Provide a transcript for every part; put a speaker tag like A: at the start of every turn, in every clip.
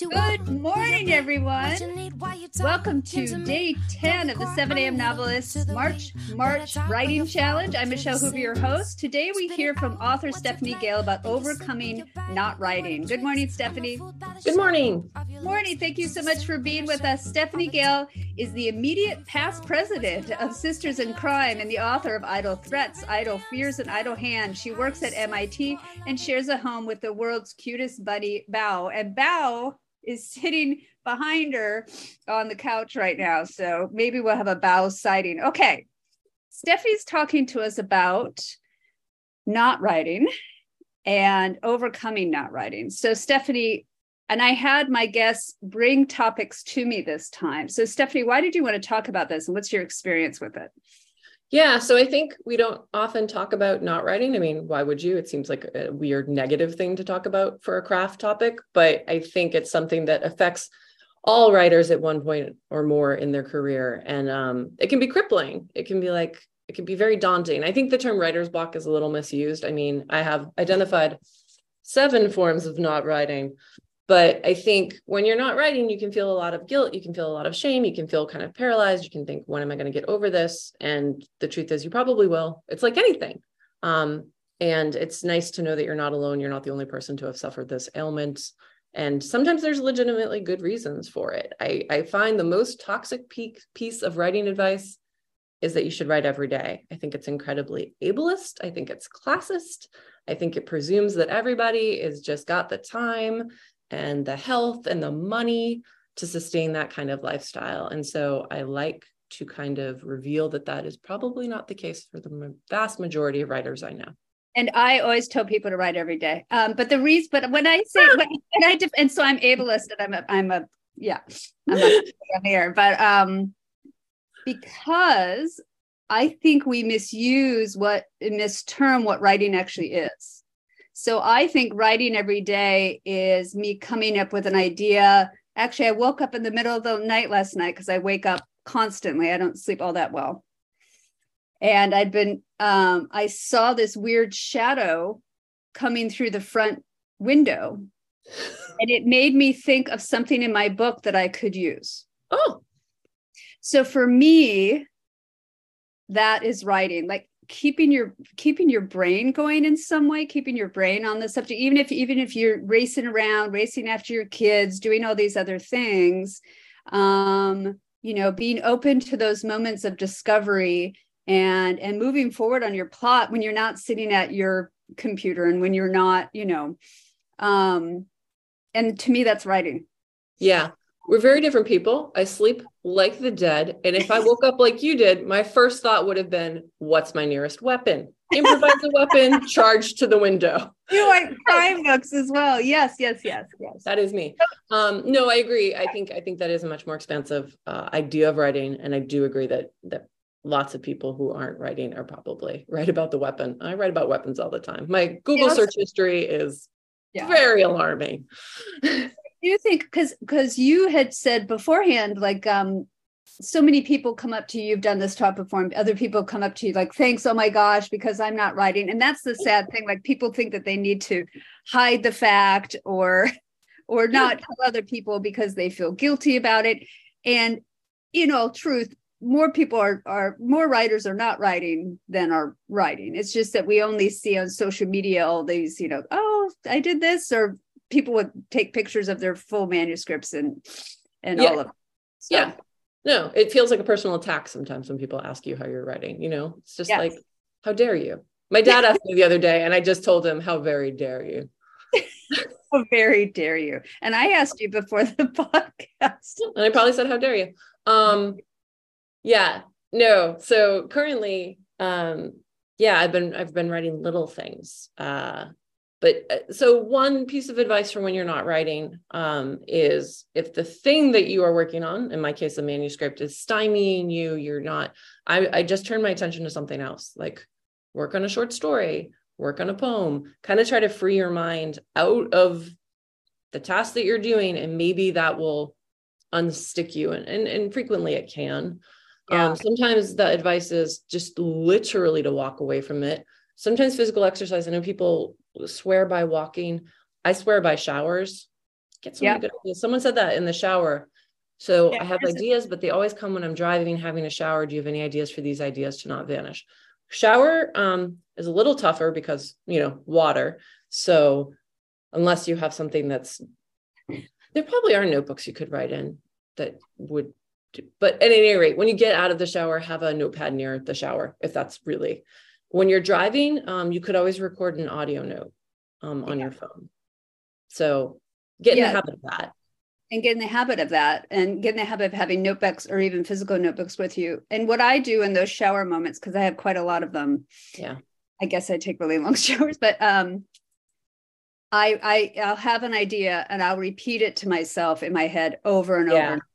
A: Good morning, everyone. Welcome to day 10 of the 7 a.m. Novelists March March Writing Challenge. I'm Michelle Hoover, your host. Today we hear from author Stephanie Gayle about overcoming not writing. Good morning, Stephanie.
B: Good morning.
A: Morning. Thank you so much for being with us. Stephanie Gayle is the immediate past president of Sisters in Crime and the author of Idyll Threats, Idyll Fears, and Idyll Hands. She works at MIT and shares a home with the world's cutest buddy, Bao. And Bao is sitting behind her on the couch right now. So maybe we'll have a Bao sighting. Okay. Steffi's talking to us about not writing and overcoming not writing. So, Stephanie, and I had my guests bring topics to me this time. So, Stephanie, why did you want to talk about this and what's your experience with it?
B: Yeah, so I think we don't often talk about not writing. I mean, why would you? It seems like a weird negative thing to talk about for a craft topic, but I think it's something that affects all writers at one point or more in their career. And um, it can be crippling. It can be like, it can be very daunting. I think the term writer's block is a little misused. I mean, I have identified seven forms of not writing, but I think when you're not writing, you can feel a lot of guilt, you can feel a lot of shame, you can feel kind of paralyzed, you can think, when am I going to get over this? And the truth is, you probably will. It's like anything. Um, and it's nice to know that you're not alone. You're not the only person to have suffered this ailment. And sometimes there's legitimately good reasons for it. I, I find the most toxic peak piece of writing advice is that you should write every day. I think it's incredibly ableist. I think it's classist. I think it presumes that everybody is just got the time and the health and the money to sustain that kind of lifestyle. And so I like to kind of reveal that that is probably not the case for the vast majority of writers I know.
A: And I always tell people to write every day. Um, but the reason, but when I say, when, when I, def- and so I'm ableist and I'm a, I'm a, yeah, I'm a here, but um, because I think we misuse what, misterm what writing actually is. So I think writing every day is me coming up with an idea. Actually, I woke up in the middle of the night last night because I wake up constantly. I don't sleep all that well. And I'd been, um, I saw this weird shadow coming through the front window. And it made me think of something in my book that I could use.
B: Oh.
A: So for me, that is writing. Like keeping your keeping your brain going in some way keeping your brain on the subject even if even if you're racing around racing after your kids doing all these other things um you know being open to those moments of discovery and and moving forward on your plot when you're not sitting at your computer and when you're not you know um and to me that's writing
B: yeah we're very different people. I sleep like the dead. And if I woke up like you did, my first thought would have been, what's my nearest weapon? Improvise a weapon, charge to the window.
A: You like crime books as well. Yes, yes, yes, yes.
B: That is me. Um, no, I agree. I think I think that is a much more expansive uh, idea of writing. And I do agree that that lots of people who aren't writing are probably right about the weapon. I write about weapons all the time. My Google yes. search history is yeah. very alarming.
A: do you think because because you had said beforehand like um so many people come up to you you've done this talk before and other people come up to you like thanks oh my gosh because i'm not writing. And that's the sad thing like people think that they need to hide the fact or or not tell other people because they feel guilty about it. And in all truth more people are are more writers are not writing than are writing. It's just that we only see on social media all these you know oh i did this or people would take pictures of their full manuscripts and and
B: yeah.
A: all of it.
B: So. Yeah. No, it feels like a personal attack sometimes when people ask you how you're writing. You know, it's just yes. like, how dare you? My dad asked me the other day, and I just told him, how very dare you?
A: how very dare you? And I asked you before the podcast.
B: And I probably said, how dare you? Um, yeah, no. So currently, um, yeah, I've been I've been writing little things. Uh, but uh, so one piece of advice for when you're not writing um, is if the thing that you are working on in my case a manuscript is stymieing you you're not I, I just turn my attention to something else like work on a short story work on a poem kind of try to free your mind out of the task that you're doing and maybe that will unstick you and and, and frequently it can yeah. um, sometimes the advice is just literally to walk away from it sometimes physical exercise i know people swear by walking. I swear by showers. get so yep. good ideas. Someone said that in the shower. So yeah, I have ideas, but they always come when I'm driving, having a shower. Do you have any ideas for these ideas to not vanish? Shower um, is a little tougher because you know water. So unless you have something that's there probably are notebooks you could write in that would do, but at any rate when you get out of the shower have a notepad near the shower if that's really when you're driving um, you could always record an audio note um, on yeah. your phone so get in yeah. the habit of that
A: and get in the habit of that and get in the habit of having notebooks or even physical notebooks with you and what i do in those shower moments because i have quite a lot of them
B: yeah
A: i guess i take really long showers but um I, I I'll have an idea and I'll repeat it to myself in my head over and yeah. over.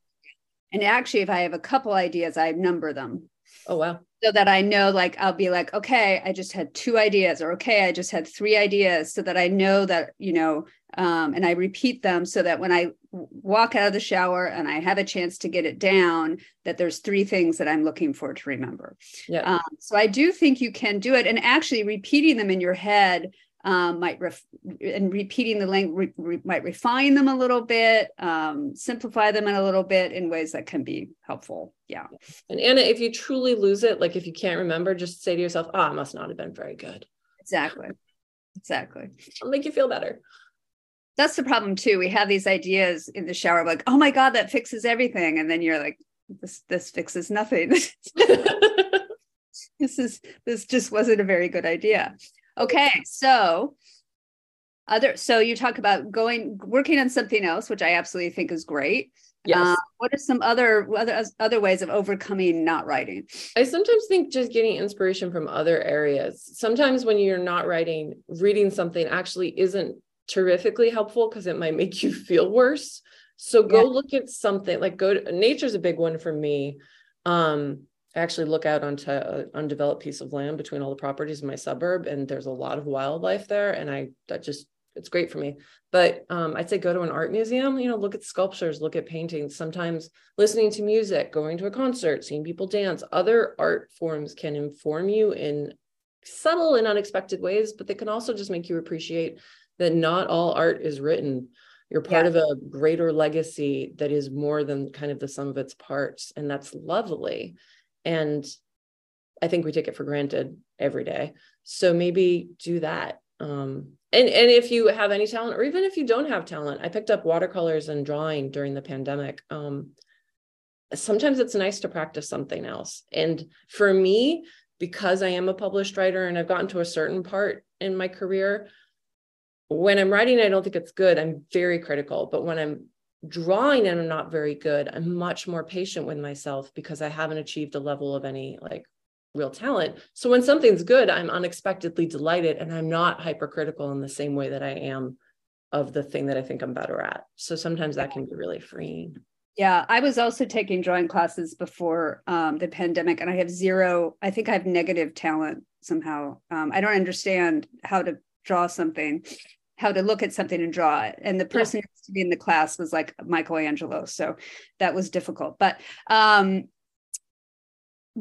A: And actually, if I have a couple ideas, I number them.
B: Oh wow.
A: So that I know like I'll be like, okay, I just had two ideas, or okay, I just had three ideas, so that I know that, you know, um, and I repeat them so that when I walk out of the shower and I have a chance to get it down, that there's three things that I'm looking for to remember.
B: Yeah. Um,
A: so I do think you can do it, and actually repeating them in your head um, might ref- and repeating the language re- re- might refine them a little bit, um, simplify them in a little bit in ways that can be helpful. Yeah.
B: And Anna, if you truly lose it, like if you can't remember, just say to yourself, "Ah, oh, must not have been very good."
A: Exactly. Exactly.
B: It'll make you feel better.
A: That's the problem too. We have these ideas in the shower, like, "Oh my god, that fixes everything," and then you're like, "This this fixes nothing." this is this just wasn't a very good idea. Okay, so other so you talk about going working on something else, which I absolutely think is great.
B: Yes. Uh,
A: what are some other other other ways of overcoming not writing?
B: I sometimes think just getting inspiration from other areas. Sometimes when you're not writing, reading something actually isn't terrifically helpful because it might make you feel worse. So go yeah. look at something like go to nature's a big one for me. Um, I actually look out onto an undeveloped piece of land between all the properties in my suburb, and there's a lot of wildlife there. And I that just it's great for me. But um, I'd say go to an art museum. You know, look at sculptures, look at paintings. Sometimes listening to music, going to a concert, seeing people dance. Other art forms can inform you in subtle and unexpected ways, but they can also just make you appreciate that not all art is written. You're part yeah. of a greater legacy that is more than kind of the sum of its parts, and that's lovely and i think we take it for granted every day. So maybe do that. Um, and and if you have any talent or even if you don't have talent i picked up watercolors and drawing during the pandemic. Um, sometimes it's nice to practice something else. And for me because i am a published writer and i've gotten to a certain part in my career when i'm writing i don't think it's good. I'm very critical. But when i'm drawing and I'm not very good, I'm much more patient with myself because I haven't achieved a level of any like real talent. So when something's good, I'm unexpectedly delighted and I'm not hypercritical in the same way that I am of the thing that I think I'm better at. So sometimes that can be really freeing.
A: Yeah, I was also taking drawing classes before um, the pandemic, and I have zero. I think I have negative talent somehow. Um, I don't understand how to draw something, how to look at something and draw it. And the person yeah. who to be in the class was like Michelangelo. So that was difficult. But um,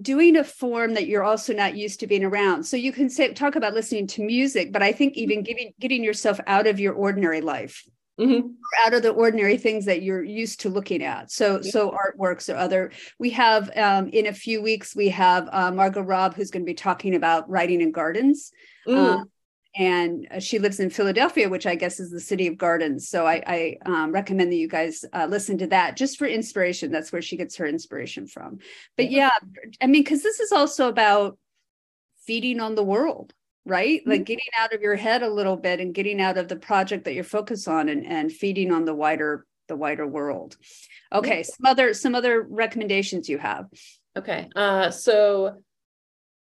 A: doing a form that you're also not used to being around. So you can say talk about listening to music, but I think even mm-hmm. giving getting yourself out of your ordinary life. Mm-hmm. out of the ordinary things that you're used to looking at so yeah. so artworks or other we have um, in a few weeks we have uh, margot robb who's going to be talking about writing in gardens mm. uh, and uh, she lives in Philadelphia, which I guess is the city of gardens. So I, I um, recommend that you guys uh, listen to that just for inspiration. That's where she gets her inspiration from. But yeah, I mean, because this is also about feeding on the world, right? Mm-hmm. Like getting out of your head a little bit and getting out of the project that you're focused on and, and feeding on the wider the wider world. Okay, some other some other recommendations you have.
B: Okay, uh, so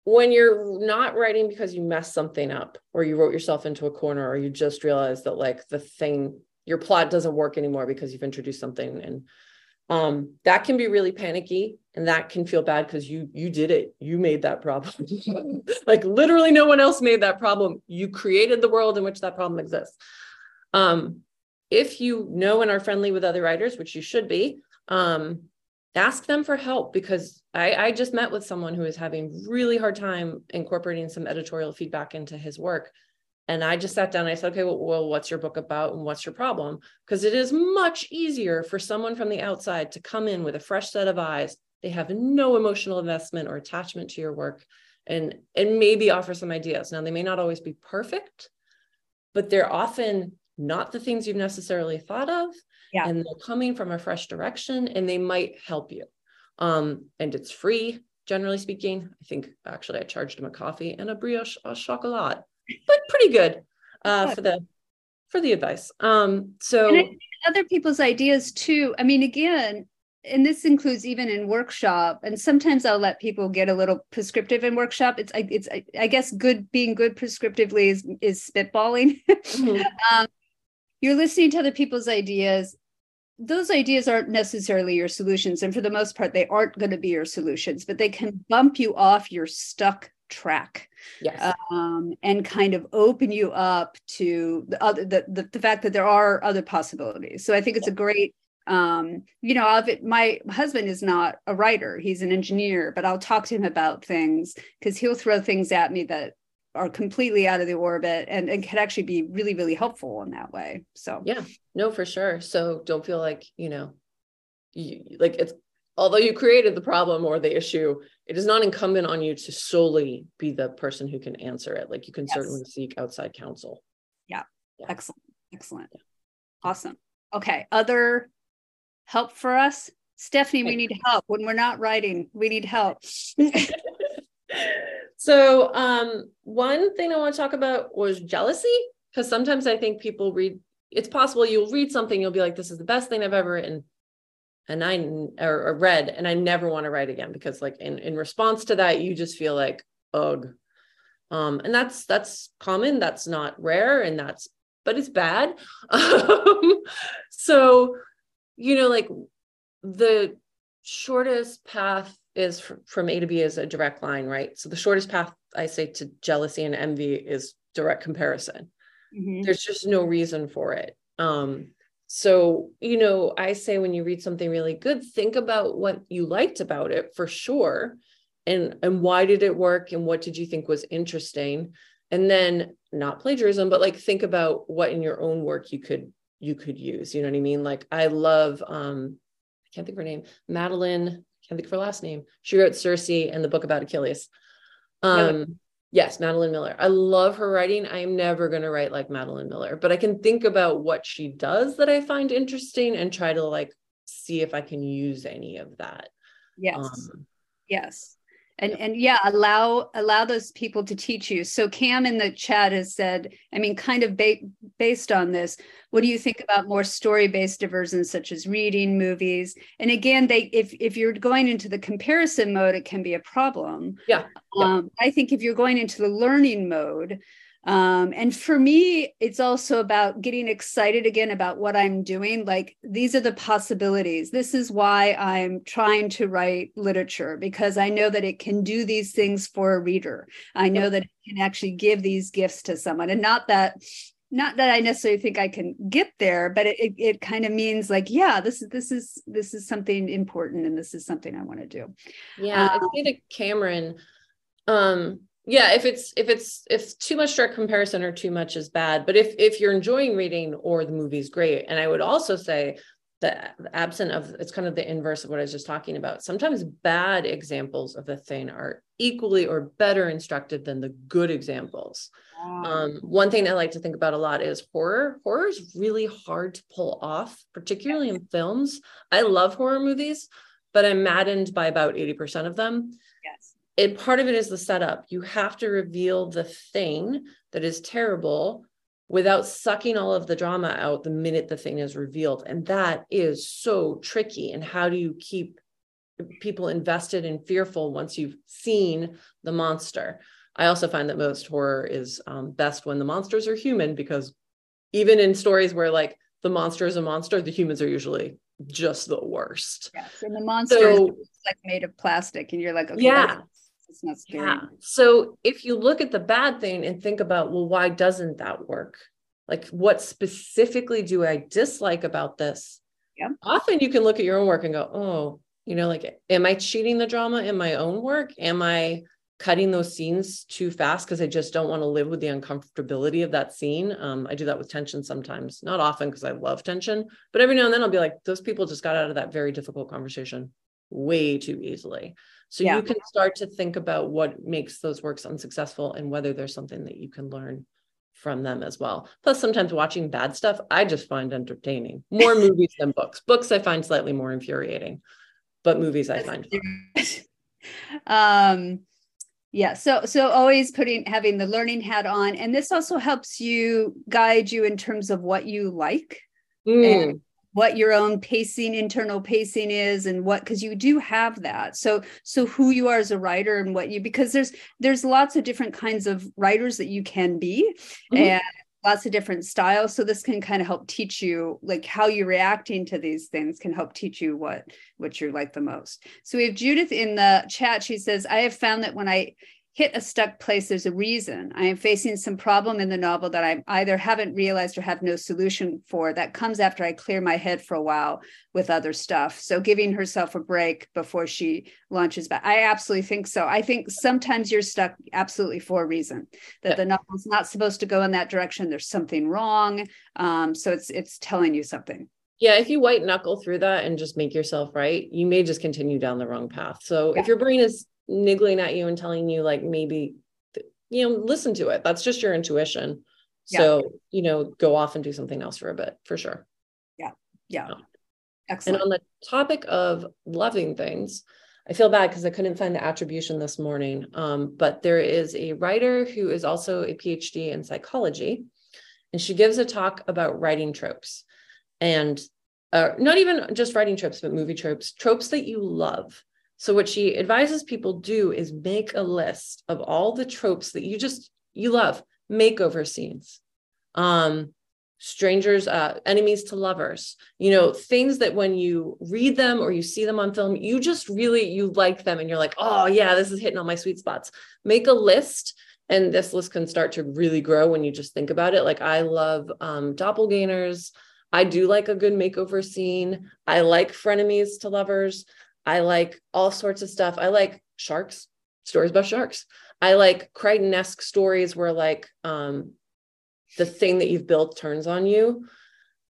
B: when you're not writing because you messed something up or you wrote yourself into a corner or you just realized that like the thing your plot doesn't work anymore because you've introduced something and um, that can be really panicky and that can feel bad because you you did it. You made that problem. Like literally no one else made that problem. You created the world in which that problem exists. Um, if you know and are friendly with other writers which you should be um, ask them for help because I, I just met with someone who is having really hard time incorporating some editorial feedback into his work and I just sat down and I said, okay, well, well what's your book about and what's your problem? Because it is much easier for someone from the outside to come in with a fresh set of eyes. They have no emotional investment or attachment to your work and, and maybe offer some ideas. Now, they may not always be perfect, but they're often not the things you've necessarily thought of. Yeah. And they're coming from a fresh direction and they might help you. Um, and it's free, generally speaking. I think actually I charged him a coffee and a brioche au chocolat but pretty good uh, for the for the advice. Um, so
A: other people's ideas too. I mean, again, and this includes even in workshop. And sometimes I'll let people get a little prescriptive in workshop. It's it's I guess good being good prescriptively is is spitballing. Mm-hmm. um, you're listening to other people's ideas those ideas aren't necessarily your solutions and for the most part they aren't going to be your solutions but they can bump you off your stuck track
B: yes.
A: um, and kind of open you up to the other the, the, the, fact that there are other possibilities so i think it's yeah. a great um, you know it my husband is not a writer he's an engineer but i'll talk to him about things because he'll throw things at me that are completely out of the orbit and, and can actually be really really helpful in that way so
B: yeah no for sure so don't feel like you know you, like it's although you created the problem or the issue, it is not incumbent on you to solely be the person who can answer it. Like you can yes. certainly seek outside counsel.
A: Yeah. yeah. Excellent. Excellent. Yeah. Awesome. Okay. Other help for us? Stephanie, we need help when we're not writing. We need help.
B: so, um, one thing I want to talk about was jealousy, because sometimes I think people read, it's possible you'll read something, you'll be like, this is the best thing I've ever written and I or, or read and I never want to write again because like in in response to that you just feel like ugh. Um and that's that's common that's not rare and that's but it's bad. Um, so you know like the shortest path is from A to B is a direct line right so the shortest path I say to jealousy and envy is direct comparison mm-hmm. there's just no reason for it um so, you know, I say when you read something really good, think about what you liked about it for sure. And, and why did it work? And what did you think was interesting? And then not plagiarism, but like think about what in your own work you could you could use. You know what I mean? Like I love um, I can't think of her name, Madeline, can't think of her last name. She wrote Circe and the book about Achilles. Um, Yes, Madeline Miller. I love her writing. I am never going to write like Madeline Miller, but I can think about what she does that I find interesting and try to like see if I can use any of that.
A: Yes. Um, yes and and yeah allow allow those people to teach you. So cam in the chat has said i mean kind of ba- based on this what do you think about more story based diversions such as reading movies? And again they if if you're going into the comparison mode it can be a problem.
B: Yeah,
A: yeah. Um, i think if you're going into the learning mode um, and for me it's also about getting excited again about what i'm doing. Like these are the possibilities. This is why i'm trying to write literature because i know that it can do these things for a reader. I know that it can actually give these gifts to someone. And not that not that I necessarily think I can get there, but it, it, it, kind of means like, yeah, this is this is this is something important, and this is something I want to do.
B: Yeah, um, I say to Cameron, um, yeah if it's if it's if too much direct comparison or too much is bad but if if you're enjoying reading or the movie's great and i would also say that absent of it's kind of the inverse of what i was just talking about. Sometimes bad examples of a thing are equally or better instructive than the good examples. Um, one thing i like to think about a lot is horror. Horror is really hard to pull off particularly in films. I love horror movies but i'm maddened by about 80% of them it part of it is the setup. You have to reveal the thing that is terrible without sucking all of the drama out the minute the thing is revealed. And that is so tricky. And how do you keep people invested and fearful once you've seen the monster? I also find that most horror is um, best when the monsters are human because even in stories where like the monster is a monster, the humans are usually just the worst.
A: Yes, and the monster so, is like made of plastic, and you're like, okay,
B: yeah, it's not scary. Yeah. So if you look at the bad thing and think about, well, why doesn't that work? Like, what specifically do I dislike about this?
A: Yeah.
B: Often you can look at your own work and go, oh, you know, like, am I cheating the drama in my own work? Am I cutting those scenes too fast because I just don't want to live with the uncomfortability of that scene. Um, I do that with tension sometimes, not often because I love tension, but every now and then I'll be like, those people just got out of that very difficult conversation way too easily. So yeah. you can start to think about what makes those works unsuccessful and whether there's something that you can learn from them as well. Plus, sometimes watching bad stuff, I just find entertaining more movies than books. Books I find slightly more infuriating, but movies I find
A: um yeah so so always putting having the learning hat on and this also helps you guide you in terms of what you like mm. and what your own pacing internal pacing is and what because you do have that. So so who you are as a writer and what you because there's there's lots of different kinds of writers that you can be mm-hmm. and lots of different styles. So this can kind of help teach you like how you're reacting to these things can help teach you what what you like the most. So we have judith in the chat. She says i have found that when i hit a stuck place, there's a reason. I am facing some problem in the novel that I either haven't realized or have no solution for. That comes after I clear my head for a while with other stuff. So giving herself a break before she launches back. I absolutely think so. I think sometimes you're stuck absolutely for a reason that yeah. the novel's not supposed to go in that direction. There's something wrong. Um, so it's it's telling you something.
B: Yeah, if you white knuckle through that and just make yourself right, you may just continue down the wrong path. So yeah. if your brain is niggling at you and telling you like maybe you know listen to it. That's just your intuition. So you know go off and do something else for a bit for sure.
A: Yeah. Yeah, yeah. Excellent.
B: and on the topic of loving things i feel bad because i couldn't find the attribution this morning um, but there is a writer who is also a phd in psychology and she gives a talk about writing tropes and uh, not even just writing tropes but movie tropes tropes that you love so what she advises people do is make a list of all the tropes that you just you love, makeover scenes. Um strangers uh enemies to lovers you know things that when you read them or you see them on film you just really you like them and you're like oh yeah this is hitting all my sweet spots. Make a list and this list can start to really grow when you just think about it. Like i love um doppelgangers. I do like a good makeover scene. I like frenemies to lovers I like all sorts of stuff. I like sharks, stories about sharks. I like Crichton-esque stories where like um, the thing that you've built turns on you.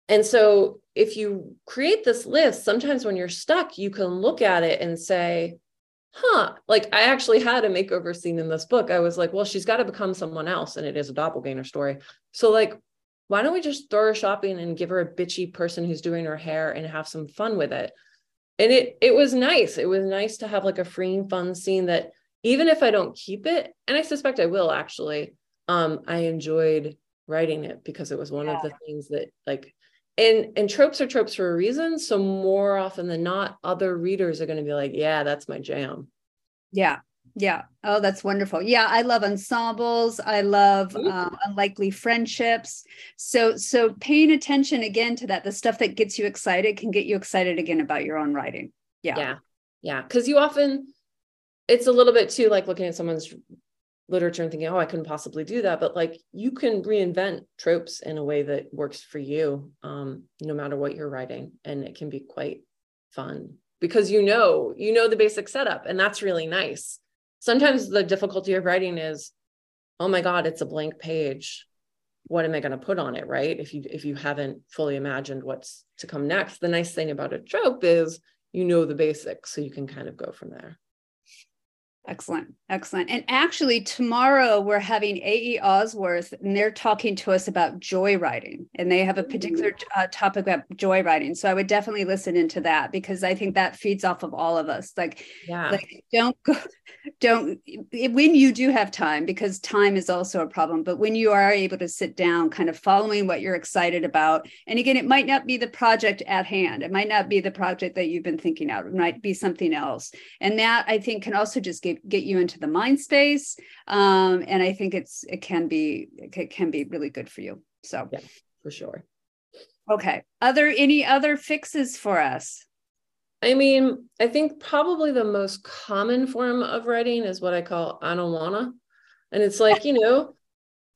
B: And so if you create this list, sometimes when you're stuck, you can look at it and say, huh, like I actually had a makeover scene in this book. I was like, well, she's got to become someone else. And it is a doppelganger story. So, like, why don't we just throw her shopping and give her a bitchy person who's doing her hair and have some fun with it? And it it was nice. It was nice to have like a freeing fun scene that even if i don't keep it and i suspect i will actually um i enjoyed writing it because it was one yeah. of the things that like and and tropes are tropes for a reason. So more often than not other readers are going to be like yeah that's my jam.
A: Yeah yeah. Oh, that's wonderful. Yeah, I love ensembles. I love um, unlikely friendships. So, so paying attention again to that, the stuff that gets you excited can get you excited again about your own writing. Yeah.
B: Yeah. Yeah. Because you often, it's a little bit too like looking at someone's literature and thinking, oh, I couldn't possibly do that. But like you can reinvent tropes in a way that works for you, um, no matter what you're writing, and it can be quite fun because you know you know the basic setup, and that's really nice sometimes the difficulty of writing is oh my god it's a blank page. What am i going to put on it right? If you if you haven't fully imagined what's to come next the nice thing about a trope is you know the basics so you can kind of go from there
A: Excellent. Excellent. And actually, tomorrow we're having A.E. Osworth, and they're talking to us about joy writing. And they have a particular uh, topic about joy writing. So I would definitely listen into that because I think that feeds off of all of us. Like, yeah. like don't go, don't, when you do have time, because time is also a problem, but when you are able to sit down, kind of following what you're excited about. And again, it might not be the project at hand, it might not be the project that you've been thinking out, it might be something else. And that I think can also just give get you into the mind space um, and i think it's it can be it can be really good for you so
B: yeah for sure
A: okay other any other fixes for us
B: i mean i think probably the most common form of writing is what i call I don't wanna and it's like you know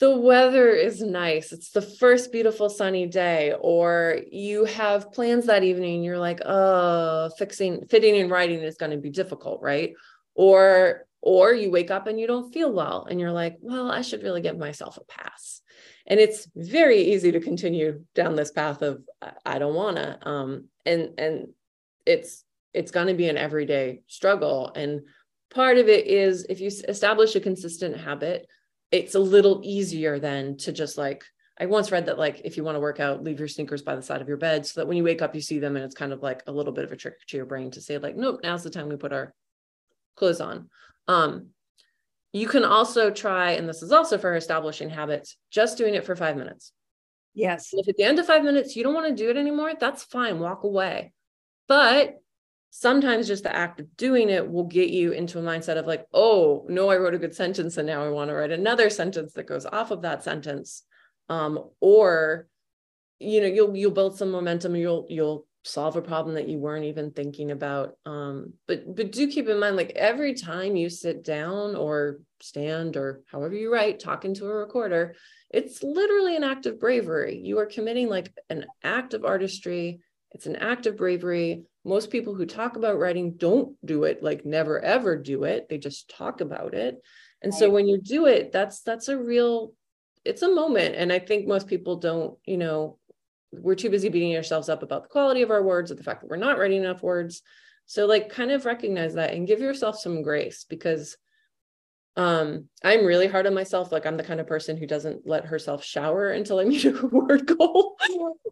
B: the weather is nice. It's the first beautiful sunny day, or you have plans that evening. You're like, oh, fixing, fitting and writing is going to be difficult, right? Or or you wake up and you don't feel well and you're like well i should really give myself a pass. And it's very easy to continue down this path of i don't want to um and and it's it's going to be an everyday struggle. And part of it is if you establish a consistent habit it's a little easier then to just like I once read that like if you want to work out, leave your sneakers by the side of your bed so that when you wake up, you see them and it's kind of like a little bit of a trick to your brain to say like, nope, now's the time we put our clothes on. Um, you can also try, and this is also for establishing habits, just doing it for five minutes.
A: Yes.
B: And if at the end of five minutes you don't want to do it anymore, that's fine. Walk away. But sometimes just the act of doing it will get you into a mindset of like, oh, no, I wrote a good sentence and now I want to write another sentence that goes off of that sentence um, or you know you'll you'll build some momentum you'll you'll solve a problem that you weren't even thinking about um, but but do keep in mind like every time you sit down or stand or however you write talking to a recorder it's literally an act of bravery. You are committing like an act of artistry. It's an act of bravery. Most people who talk about writing don't do it like never ever do it. They just talk about it. And so when you do it that's that's a real it's a moment. And i think most people don't you know we're too busy beating ourselves up about the quality of our words or the fact that we're not writing enough words. So like kind of recognize that and give yourself some grace because um i'm really hard on myself. Like i'm the kind of person who doesn't let herself shower until i meet a word goal.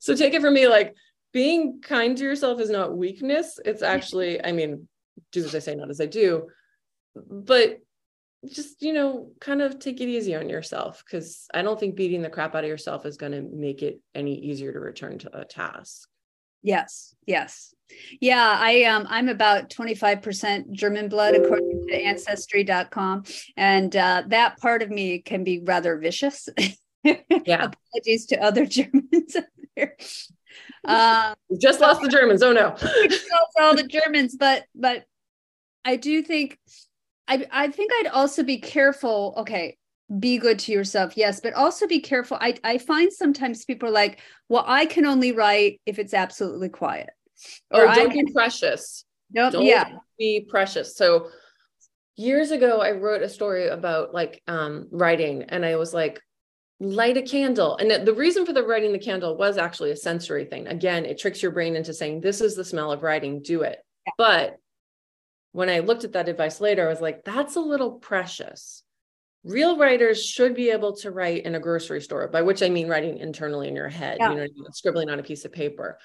B: So take it from me like being kind to yourself is not weakness. It's actually i mean do as i say not as i do. But just you know kind of take it easy on yourself because i don't think beating the crap out of yourself is going to make it any easier to return to a task.
A: Yes yes. Yeah i um i'm about 25% german blood according to ancestry.com and uh, that part of me can be rather vicious.
B: Yeah.
A: Apologies to other germans out there.
B: Um, just lost the germans oh no.
A: Lost all the germans but but i do think I, I think I'd also be careful. Okay, be good to yourself, yes, but also be careful. I, I find sometimes people are like, well, I can only write if it's absolutely quiet.
B: Or, or don't I, be precious.
A: Nope, don't yeah.
B: be precious. So years ago, I wrote a story about like um, writing, and I was like, light a candle. And the reason for the writing the candle was actually a sensory thing. Again, it tricks your brain into saying, this is the smell of writing, do it. Yeah. But when I looked at that advice later, I was like, that's a little precious. Real writers should be able to write in a grocery store, by which I mean writing internally in your head, yeah. you know, scribbling on a piece of paper.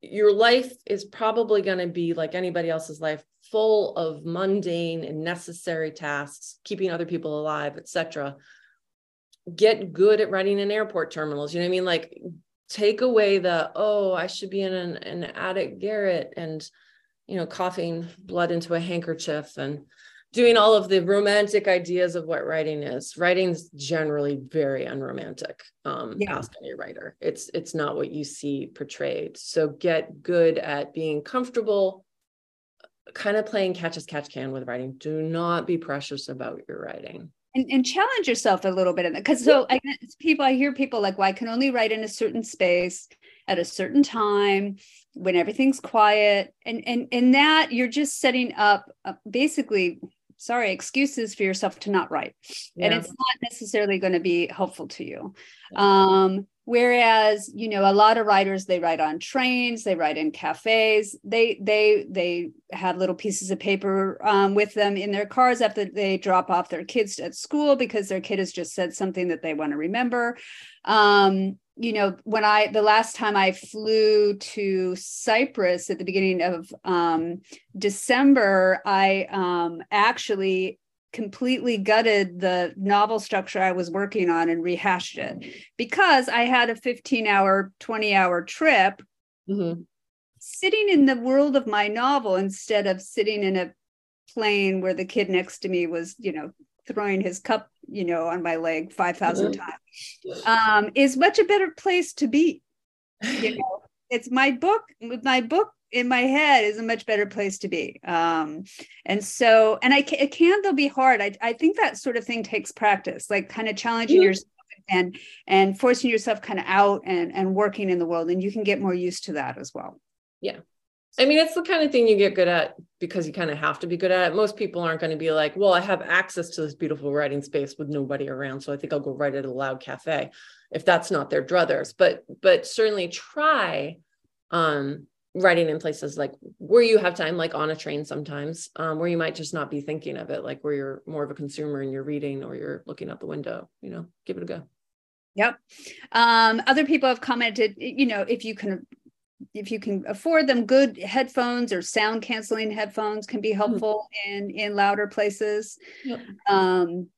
B: Your life is probably going to be like anybody else's life, full of mundane and necessary tasks, keeping other people alive, etc. Get good at writing in airport terminals. You know what I mean? Like take away the, oh, I should be in an, an attic garret and you know, coughing blood into a handkerchief and doing all of the romantic ideas of what writing is. Writing's generally very unromantic. Um, yeah. Ask any writer. It's it's not what you see portrayed. So get good at being comfortable, kind of playing catch as catch can with writing. Do not be precious about your writing.
A: And, and challenge yourself a little bit in that because so I people I hear people like well I can only write in a certain space at a certain time when everything's quiet and and and that you're just setting up uh, basically sorry excuses for yourself to not write. Yeah. and it's not necessarily going to be helpful to you. Um whereas you know a lot of writers they write on trains they write in cafes they they they have little pieces of paper um, with them in their cars after they drop off their kids at school because their kid has just said something that they want to remember. Um, you know, when I the last time I flew to Cyprus at the beginning of um, December, I um, actually completely gutted the novel structure I was working on and rehashed it because I had a 15 hour, 20 hour trip mm-hmm. sitting in the world of my novel instead of sitting in a plane where the kid next to me was, you know, throwing his cup you know, on my leg 5,000 mm-hmm. times, um, is much a better place to be. You know, it's my book, with my book in my head is a much better place to be. Um, and so, and I can, it can though be hard. I, I think that sort of thing takes practice, like kind of challenging mm-hmm. yourself and, and forcing yourself kind of out and, and working in the world. And you can get more used to that as well.
B: Yeah. I mean, it's the kind of thing you get good at because you kind of have to be good at it. Most people aren't going to be like, well, I have access to this beautiful writing space with nobody around. So I think I'll go write at a loud cafe if that's not their druthers. But but certainly try um writing in places like where you have time, like on a train sometimes, um, where you might just not be thinking of it, like where you're more of a consumer and you're reading or you're looking out the window, you know, give it a go.
A: Yep. Um, other people have commented, you know, if you can if you can afford them good headphones or sound canceling headphones can be mm-hmm. helpful mm-hmm. in in louder places yep. um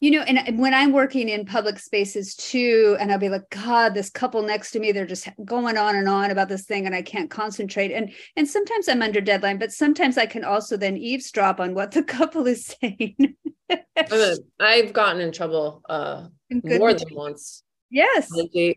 A: you know and when i'm working in public spaces too and i'll be like god this couple next to me they're just going on and on about this thing and i can't concentrate and and sometimes i'm under deadline but sometimes i can also then eavesdrop on what the couple is saying
B: i've gotten in trouble uh more than once
A: yes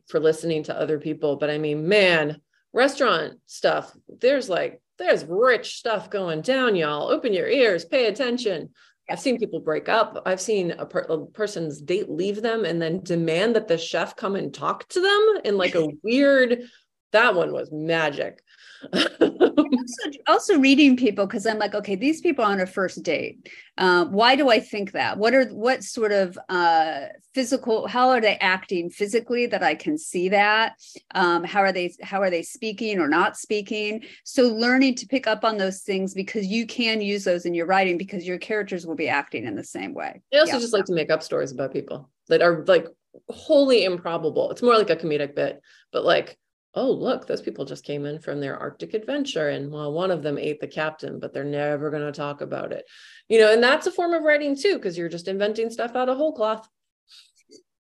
B: for listening to other people but i mean man restaurant stuff there's like there's rich stuff going down y'all open your ears pay attention I've seen people break up. I've seen a, per- a, person's date leave them and then demand that the chef come and talk to them in like a weird. That one was magic.
A: also, also, reading people because I'm like, okay, these people on a first date. Uh, why do I think that? What are what sort of uh, physical? How are they acting physically that I can see that? Um, how are they? How are they speaking or not speaking? So learning to pick up on those things because you can use those in your writing because your characters will be acting in the same way.
B: I also yeah. just like to make up stories about people that are like wholly improbable. It's more like a comedic bit, but like oh look those people just came in from their arctic adventure and well one of them ate the captain but they're never going to talk about it. You know and that's a form of writing too because you're just inventing stuff out of whole cloth.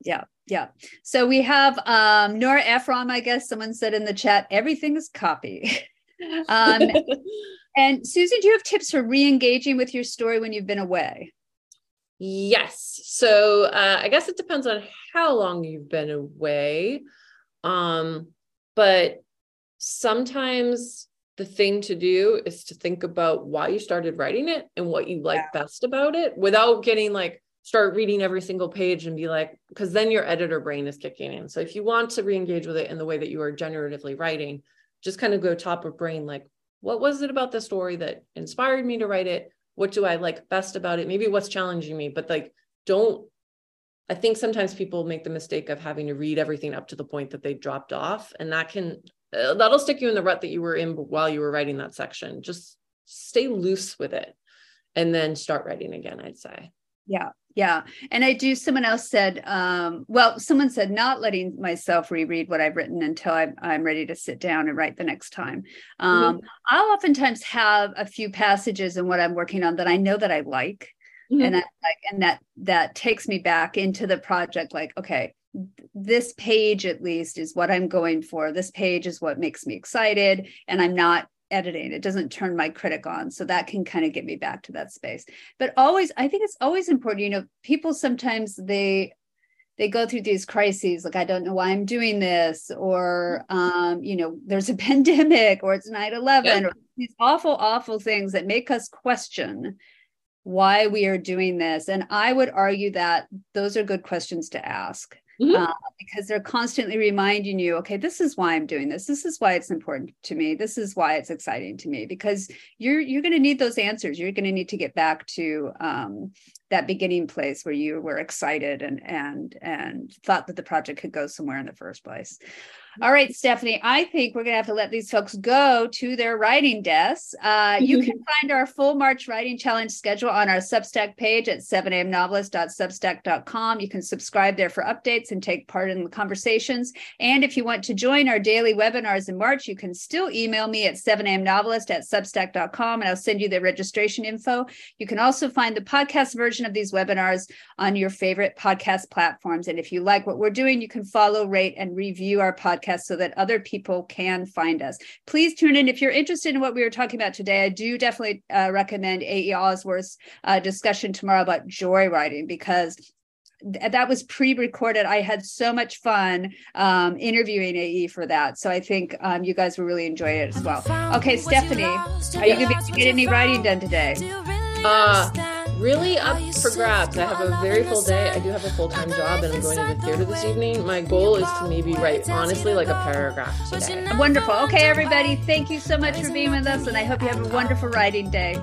A: Yeah yeah. So we have um nora ephron i guess someone said in the chat everything is copy. Um and susan do you have tips for re-engaging with your story when you've been away?
B: Yes. So uh, i guess it depends on how long you've been away. Um but sometimes the thing to do is to think about why you started writing it and what you like yeah. best about it without getting like start reading every single page and be like because then your editor brain is kicking in. So if you want to re-engage with it in the way that you are generatively writing just kind of go top of brain like what was it about the story that inspired me to write it? What do i like best about it? Maybe what's challenging me but like don't I think sometimes people make the mistake of having to read everything up to the point that they dropped off, and that can uh, that'll stick you in the rut that you were in while you were writing that section. Just stay loose with it, and then start writing again. I'd say.
A: Yeah, yeah, and I do. Someone else said, um, well, someone said not letting myself reread what I've written until I'm, I'm ready to sit down and write the next time. Um, mm-hmm. I'll oftentimes have a few passages in what I'm working on that I know that I like mm-hmm. and I, like and that that takes me back into the project like okay this page at least is what i'm going for. This page is what makes me excited and i'm not editing. It doesn't turn my critic on. So that can kind of get me back to that space. But always i think it's always important you know people sometimes they they go through these crises like i don't know why i'm doing this or um, you know there's a pandemic or it's 9-11 yeah. or these awful awful things that make us question why we are doing this. And I would argue that those are good questions to ask. Mm-hmm. Uh, because they're constantly reminding you, okay, this is why I'm doing this. This is why it's important to me. This is why it's exciting to me. Because you're you're going to need those answers. You're going to need to get back to um, that beginning place where you were excited and and and thought that the project could go somewhere in the first place. All right, Stephanie, I think we're going to have to let these folks go to their writing desks. Uh, you can find our full March Writing Challenge schedule on our Substack page at 7amnovelist.substack.com. You can subscribe there for updates and take part in the conversations. And if you want to join our daily webinars in March, you can still email me at 7amnovelist at substack.com and I'll send you the registration info. You can also find the podcast version of these webinars on your favorite podcast platforms. And if you like what we're doing, you can follow, rate, and review our podcast podcast so that other people can find us. Please tune in if you're interested in what we were talking about today. I do definitely uh, recommend A.E. Osworth's uh, discussion tomorrow about joy writing because that was pre-recorded. I had so much fun um, interviewing AE for that, so I think um, you guys will really enjoy it as well. Okay, Stephanie, are you going to to get any writing done today?
B: Uh, really up for grabs. I have a very full day. I do have a full time job and I'm going to the theater this evening. My goal is to maybe write, honestly, like a paragraph today.
A: Wonderful. Okay, everybody, thank you so much for being with us, and I hope you have a wonderful writing day.